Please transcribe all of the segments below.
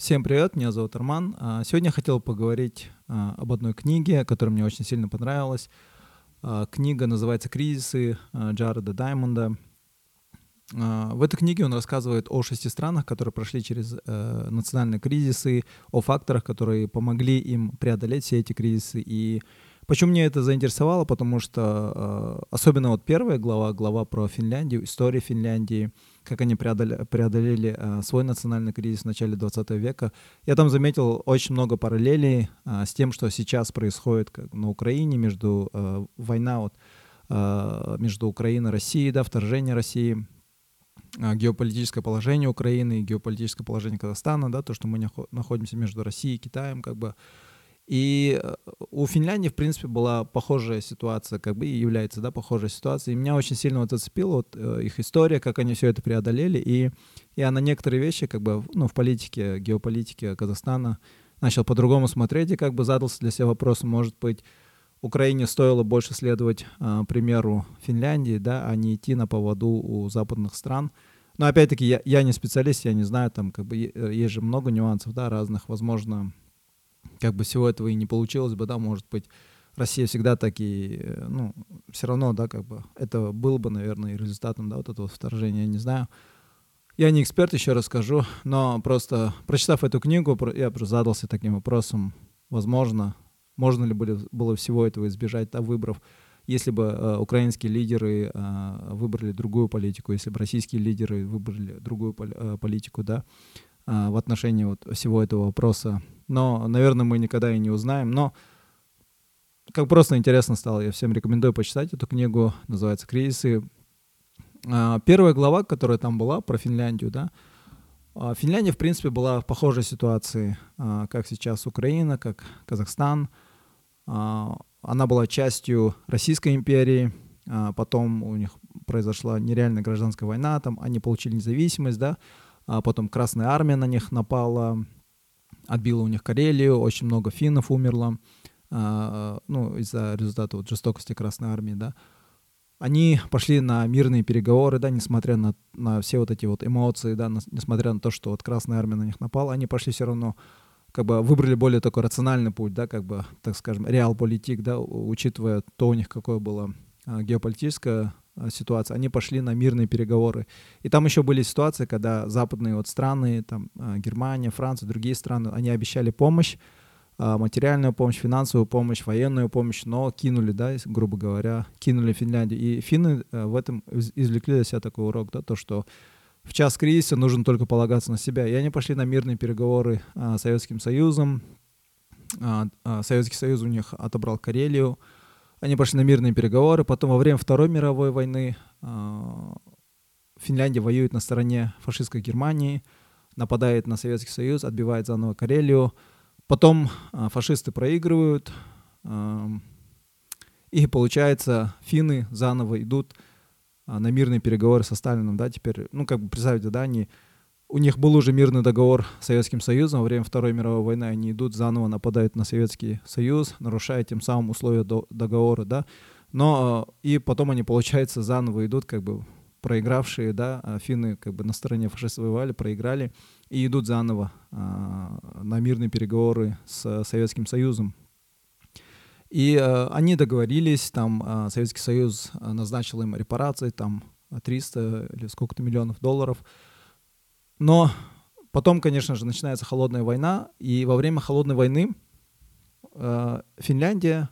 Всем привет, меня зовут Арман. А, сегодня я хотел поговорить а, об одной книге, которая мне очень сильно понравилась. А, книга называется «Кризисы» Джареда Даймонда. В этой книге он рассказывает о шести странах, которые прошли через э, национальные кризисы, о факторах, которые помогли им преодолеть все эти кризисы. И почему меня это заинтересовало? Потому что особенно вот первая глава, глава про Финляндию, история Финляндии — как они преодолели, преодолели э, свой национальный кризис в начале 20 века. Я там заметил очень много параллелей э, с тем, что сейчас происходит как на Украине, между э, война вот, э, между Украиной и Россией, да, вторжение России, э, геополитическое положение Украины и геополитическое положение Казахстана, да, то, что мы находимся между Россией и Китаем, как бы и э, у Финляндии, в принципе, была похожая ситуация, как бы и является, да, похожая ситуация. И меня очень сильно вот зацепила вот э, их история, как они все это преодолели. И я на некоторые вещи, как бы, ну, в политике, геополитике Казахстана начал по-другому смотреть и как бы задался для себя вопросом, может быть, Украине стоило больше следовать э, примеру Финляндии, да, а не идти на поводу у западных стран. Но опять-таки я, я не специалист, я не знаю, там как бы есть же много нюансов, да, разных, возможно, как бы всего этого и не получилось бы, да, может быть, Россия всегда таки, э, ну, все равно, да, как бы, это было бы, наверное, результатом, да, вот этого вторжения, я не знаю. Я не эксперт, еще раз скажу, но просто, прочитав эту книгу, я задался таким вопросом, возможно, можно ли было, было всего этого избежать, да, выбрав, если бы э, украинские лидеры э, выбрали другую политику, если бы российские лидеры выбрали другую пол, э, политику, да, в отношении вот всего этого вопроса, но, наверное, мы никогда и не узнаем. Но как просто интересно стало, я всем рекомендую почитать эту книгу, называется «Кризисы». А, первая глава, которая там была, про Финляндию, да, а, Финляндия, в принципе, была в похожей ситуации, а, как сейчас Украина, как Казахстан. Она была частью Российской империи, потом у них произошла нереальная гражданская война, там они получили независимость, да, потом Красная Армия на них напала, отбила у них Карелию, очень много финнов умерло, э, ну, из-за результата вот жестокости Красной Армии, да. Они пошли на мирные переговоры, да, несмотря на, на все вот эти вот эмоции, да, на, несмотря на то, что вот Красная Армия на них напала, они пошли все равно, как бы выбрали более такой рациональный путь, да, как бы, так скажем, реал-политик, да, учитывая то у них какое было а, геополитическое ситуация, они пошли на мирные переговоры. И там еще были ситуации, когда западные вот страны, там э, Германия, Франция, другие страны, они обещали помощь, э, материальную помощь, финансовую помощь, военную помощь, но кинули, да, грубо говоря, кинули Финляндию. И финны в этом извлекли для себя такой урок, да, то, что в час кризиса нужно только полагаться на себя. И они пошли на мирные переговоры с Советским Союзом. Советский Союз у них отобрал Карелию, они пошли на мирные переговоры. Потом во время Второй мировой войны э, Финляндия воюет на стороне фашистской Германии, нападает на Советский Союз, отбивает заново Карелию. Потом э, фашисты проигрывают, э, и получается финны заново идут на мирные переговоры со Сталином, да, теперь, ну, как бы представьте, да, они у них был уже мирный договор с Советским Союзом. Во время Второй мировой войны они идут, заново нападают на Советский Союз, нарушая тем самым условия до договора, да. Но э, и потом они, получается, заново идут, как бы проигравшие, да, финны как бы на стороне фашистов воевали, проиграли, и идут заново а, на мирные переговоры с Советским Союзом. И а, они договорились, там а, Советский Союз назначил им репарации, там 300 или сколько-то миллионов долларов, но потом, конечно же, начинается холодная война, и во время холодной войны э, Финляндия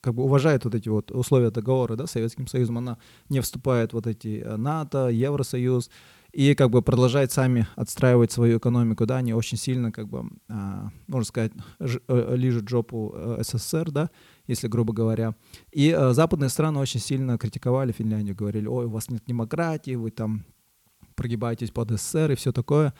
как бы уважает вот эти вот условия договора да, с Советским Союзом, она не вступает в вот эти э, НАТО, Евросоюз, и как бы продолжает сами отстраивать свою экономику, да, они очень сильно, как бы, а, можно сказать, ж, э, лижут жопу э, СССР, да, если грубо говоря. И а, западные страны очень сильно критиковали Финляндию, говорили, ой, у вас нет демократии, вы там прогибаетесь под СССР и все такое.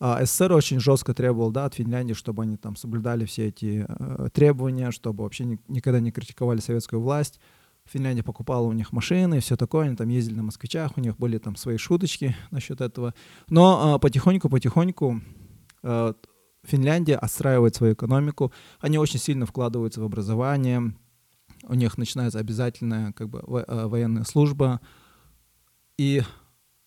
А СССР очень жестко требовал да, от Финляндии, чтобы они там соблюдали все эти э, требования, чтобы вообще ни, никогда не критиковали советскую власть. Финляндия покупала у них машины и все такое, они там ездили на москвичах, у них были там свои шуточки насчет этого. Но потихоньку-потихоньку э, Финляндия отстраивает свою экономику, они очень сильно вкладываются в образование, у них начинается обязательная как бы, э, военная служба, и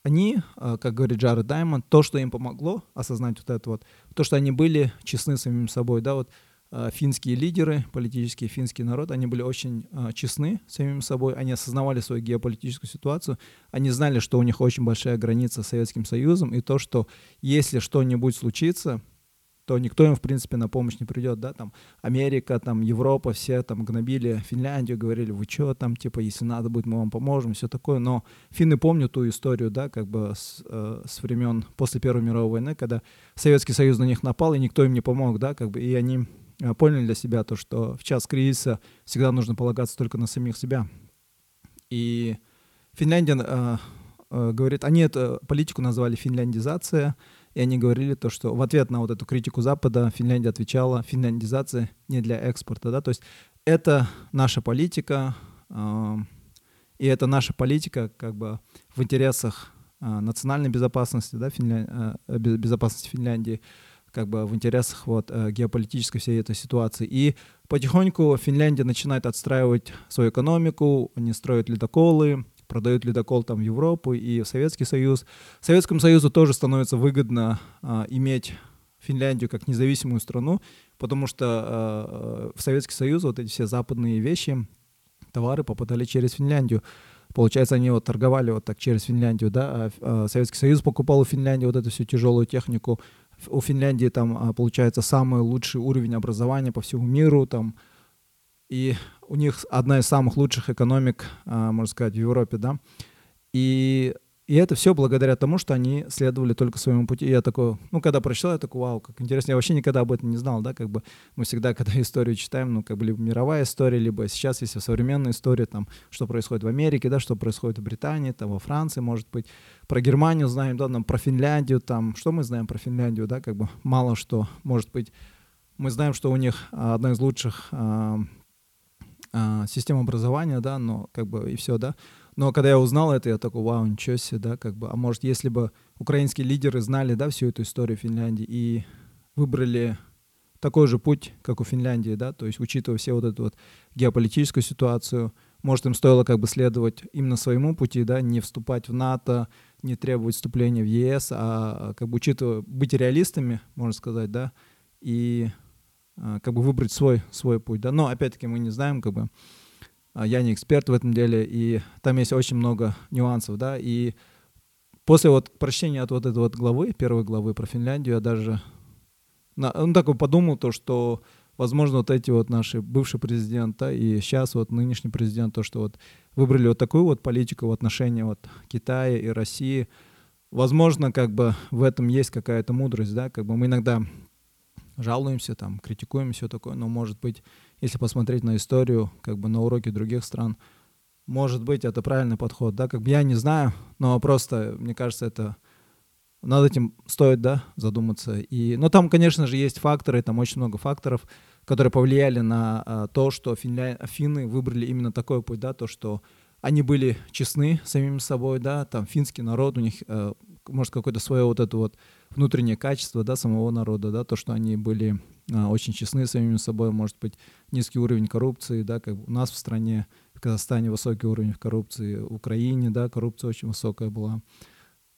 они, а, как говорит Джаред Даймонд, то, что им помогло осознать вот это вот, то, что они были честны самим собой, да, вот а, финские лидеры, политический финский народ, они были очень а, честны самим собой, они осознавали свою геополитическую ситуацию, они знали, что у них очень большая граница с Советским Союзом, и то, что если что-нибудь случится, то никто им, в принципе, на помощь не придет, да, там, Америка, там, Европа, все там гнобили Финляндию, говорили, вы что там, типа, если надо будет, мы вам поможем, все такое, но финны помнят ту историю, да, как бы с, э, с времен после Первой мировой войны, когда Советский Союз на них напал, и никто им не помог, да, как бы, и они э, поняли для себя то, что в час кризиса всегда нужно полагаться только на самих себя. И Финляндия э, э, говорит, они эту политику назвали финляндизация, и они говорили то, что в ответ на вот эту критику Запада Финляндия отвечала, финляндизация не для экспорта, да, то есть это наша политика, э, и это наша политика как бы в интересах э, национальной безопасности, да, Финля... э, безопасности Финляндии, как бы в интересах вот геополитической всей этой ситуации. И потихоньку Финляндия начинает отстраивать свою экономику, они строят ледоколы, продают ледокол там в Европу и в Советский Союз. Советскому Союзу тоже становится выгодно а, иметь Финляндию как независимую страну, потому что а, в Советский Союз вот эти все западные вещи, товары попадали через Финляндию. Получается, они вот торговали вот так через Финляндию, да, а, а Советский Союз покупал у Финляндии вот эту всю тяжелую технику. У Финляндии там а, получается самый лучший уровень образования по всему миру, там и у них одна из самых лучших экономик, а, можно сказать, в Европе, да, и, и это все благодаря тому, что они следовали только своему пути. И я такой, ну, когда прочитал, я такой, вау, как интересно, я вообще никогда об этом не знал, да, как бы. Мы всегда, когда историю читаем, ну, как бы либо мировая история, либо сейчас, если современная история, там, что происходит в Америке, да, что происходит в Британии, там, во Франции, может быть, про Германию знаем, да, там, про Финляндию, там, что мы знаем про Финляндию, да, как бы. Мало что, может быть, мы знаем, что у них одна из лучших а, система образования, да, но как бы и все, да. Но когда я узнал это, я такой, вау, ничего себе, да, как бы, а может, если бы украинские лидеры знали, да, всю эту историю Финляндии и выбрали такой же путь, как у Финляндии, да, то есть учитывая все вот эту вот геополитическую ситуацию, может, им стоило как бы следовать именно своему пути, да, не вступать в НАТО, не требовать вступления в ЕС, а как бы учитывая, быть реалистами, можно сказать, да, и а, как бы выбрать свой, свой путь. Да? Но опять-таки мы не знаем, как бы а, я не эксперт в этом деле, и там есть очень много нюансов, да, и после вот прочтения от вот этой вот главы, первой главы про Финляндию, я даже ну, так вот подумал то, что возможно, вот эти вот наши бывший президент, и сейчас вот нынешний президент, то, что вот выбрали вот такую вот политику в отношении вот Китая и России, возможно, как бы в этом есть какая-то мудрость, да, как бы мы иногда жалуемся, там, критикуем все такое, но, может быть, если посмотреть на историю, как бы на уроки других стран, может быть, это правильный подход, да, как бы я не знаю, но просто, мне кажется, это над этим стоит, да, задуматься. И, но там, конечно же, есть факторы, там очень много факторов, которые повлияли на а, то, что финля... финны выбрали именно такой путь, да, то, что они были честны самим собой, да, там финский народ, у них, а, может, какое-то свое вот это вот внутреннее качество да, самого народа, да, то, что они были а, очень честны самими собой, может быть, низкий уровень коррупции, да, как у нас в стране, в Казахстане высокий уровень коррупции, в Украине, да, коррупция очень высокая была.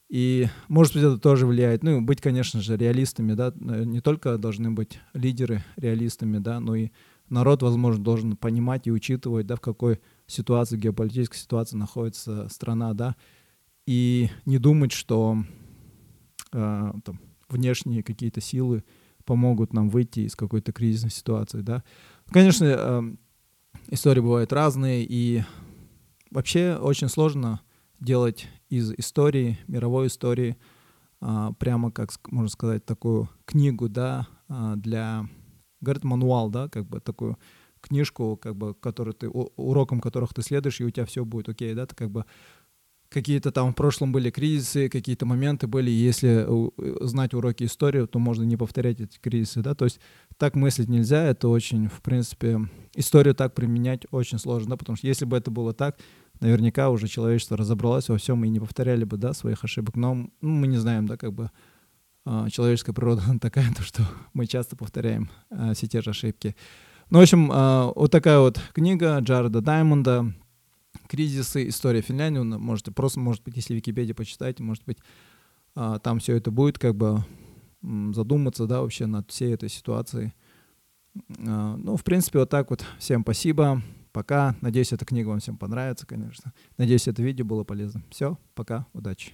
И, может быть, это тоже влияет. Ну, быть, конечно же, реалистами, да, не только должны быть лидеры реалистами, да, но и народ, возможно, должен понимать и учитывать, да, в какой ситуации, геополитической ситуации находится страна, да, и не думать, что э, там, внешние какие-то силы помогут нам выйти из какой-то кризисной ситуации, да. Конечно, э, истории бывают разные, и вообще очень сложно делать из истории, мировой истории, э, прямо, как можно сказать, такую книгу, да, для, говорит, мануал, да, как бы такую книжку, как бы, которую ты, уроком которых ты следуешь, и у тебя все будет окей, да, ты как бы какие-то там в прошлом были кризисы, какие-то моменты были, если э, знать уроки истории, то можно не повторять эти кризисы, да, то есть так мыслить нельзя, это очень, в принципе, историю так применять очень сложно, да, потому что если бы это было так, наверняка уже человечество разобралось во всем и не повторяли бы, да, своих ошибок, но ну, мы не знаем, да, как бы а, человеческая природа такая, то, что мы часто повторяем а, все те же ошибки. Ну, в общем, а, вот такая вот книга Джареда Даймонда, кризисы, история Финляндии, можете просто, может быть, если Википедия почитаете, может быть, а, там все это будет как бы задуматься, да, вообще над всей этой ситуацией. А, ну, в принципе, вот так вот. Всем спасибо. Пока. Надеюсь, эта книга вам всем понравится, конечно. Надеюсь, это видео было полезно. Все, пока, удачи.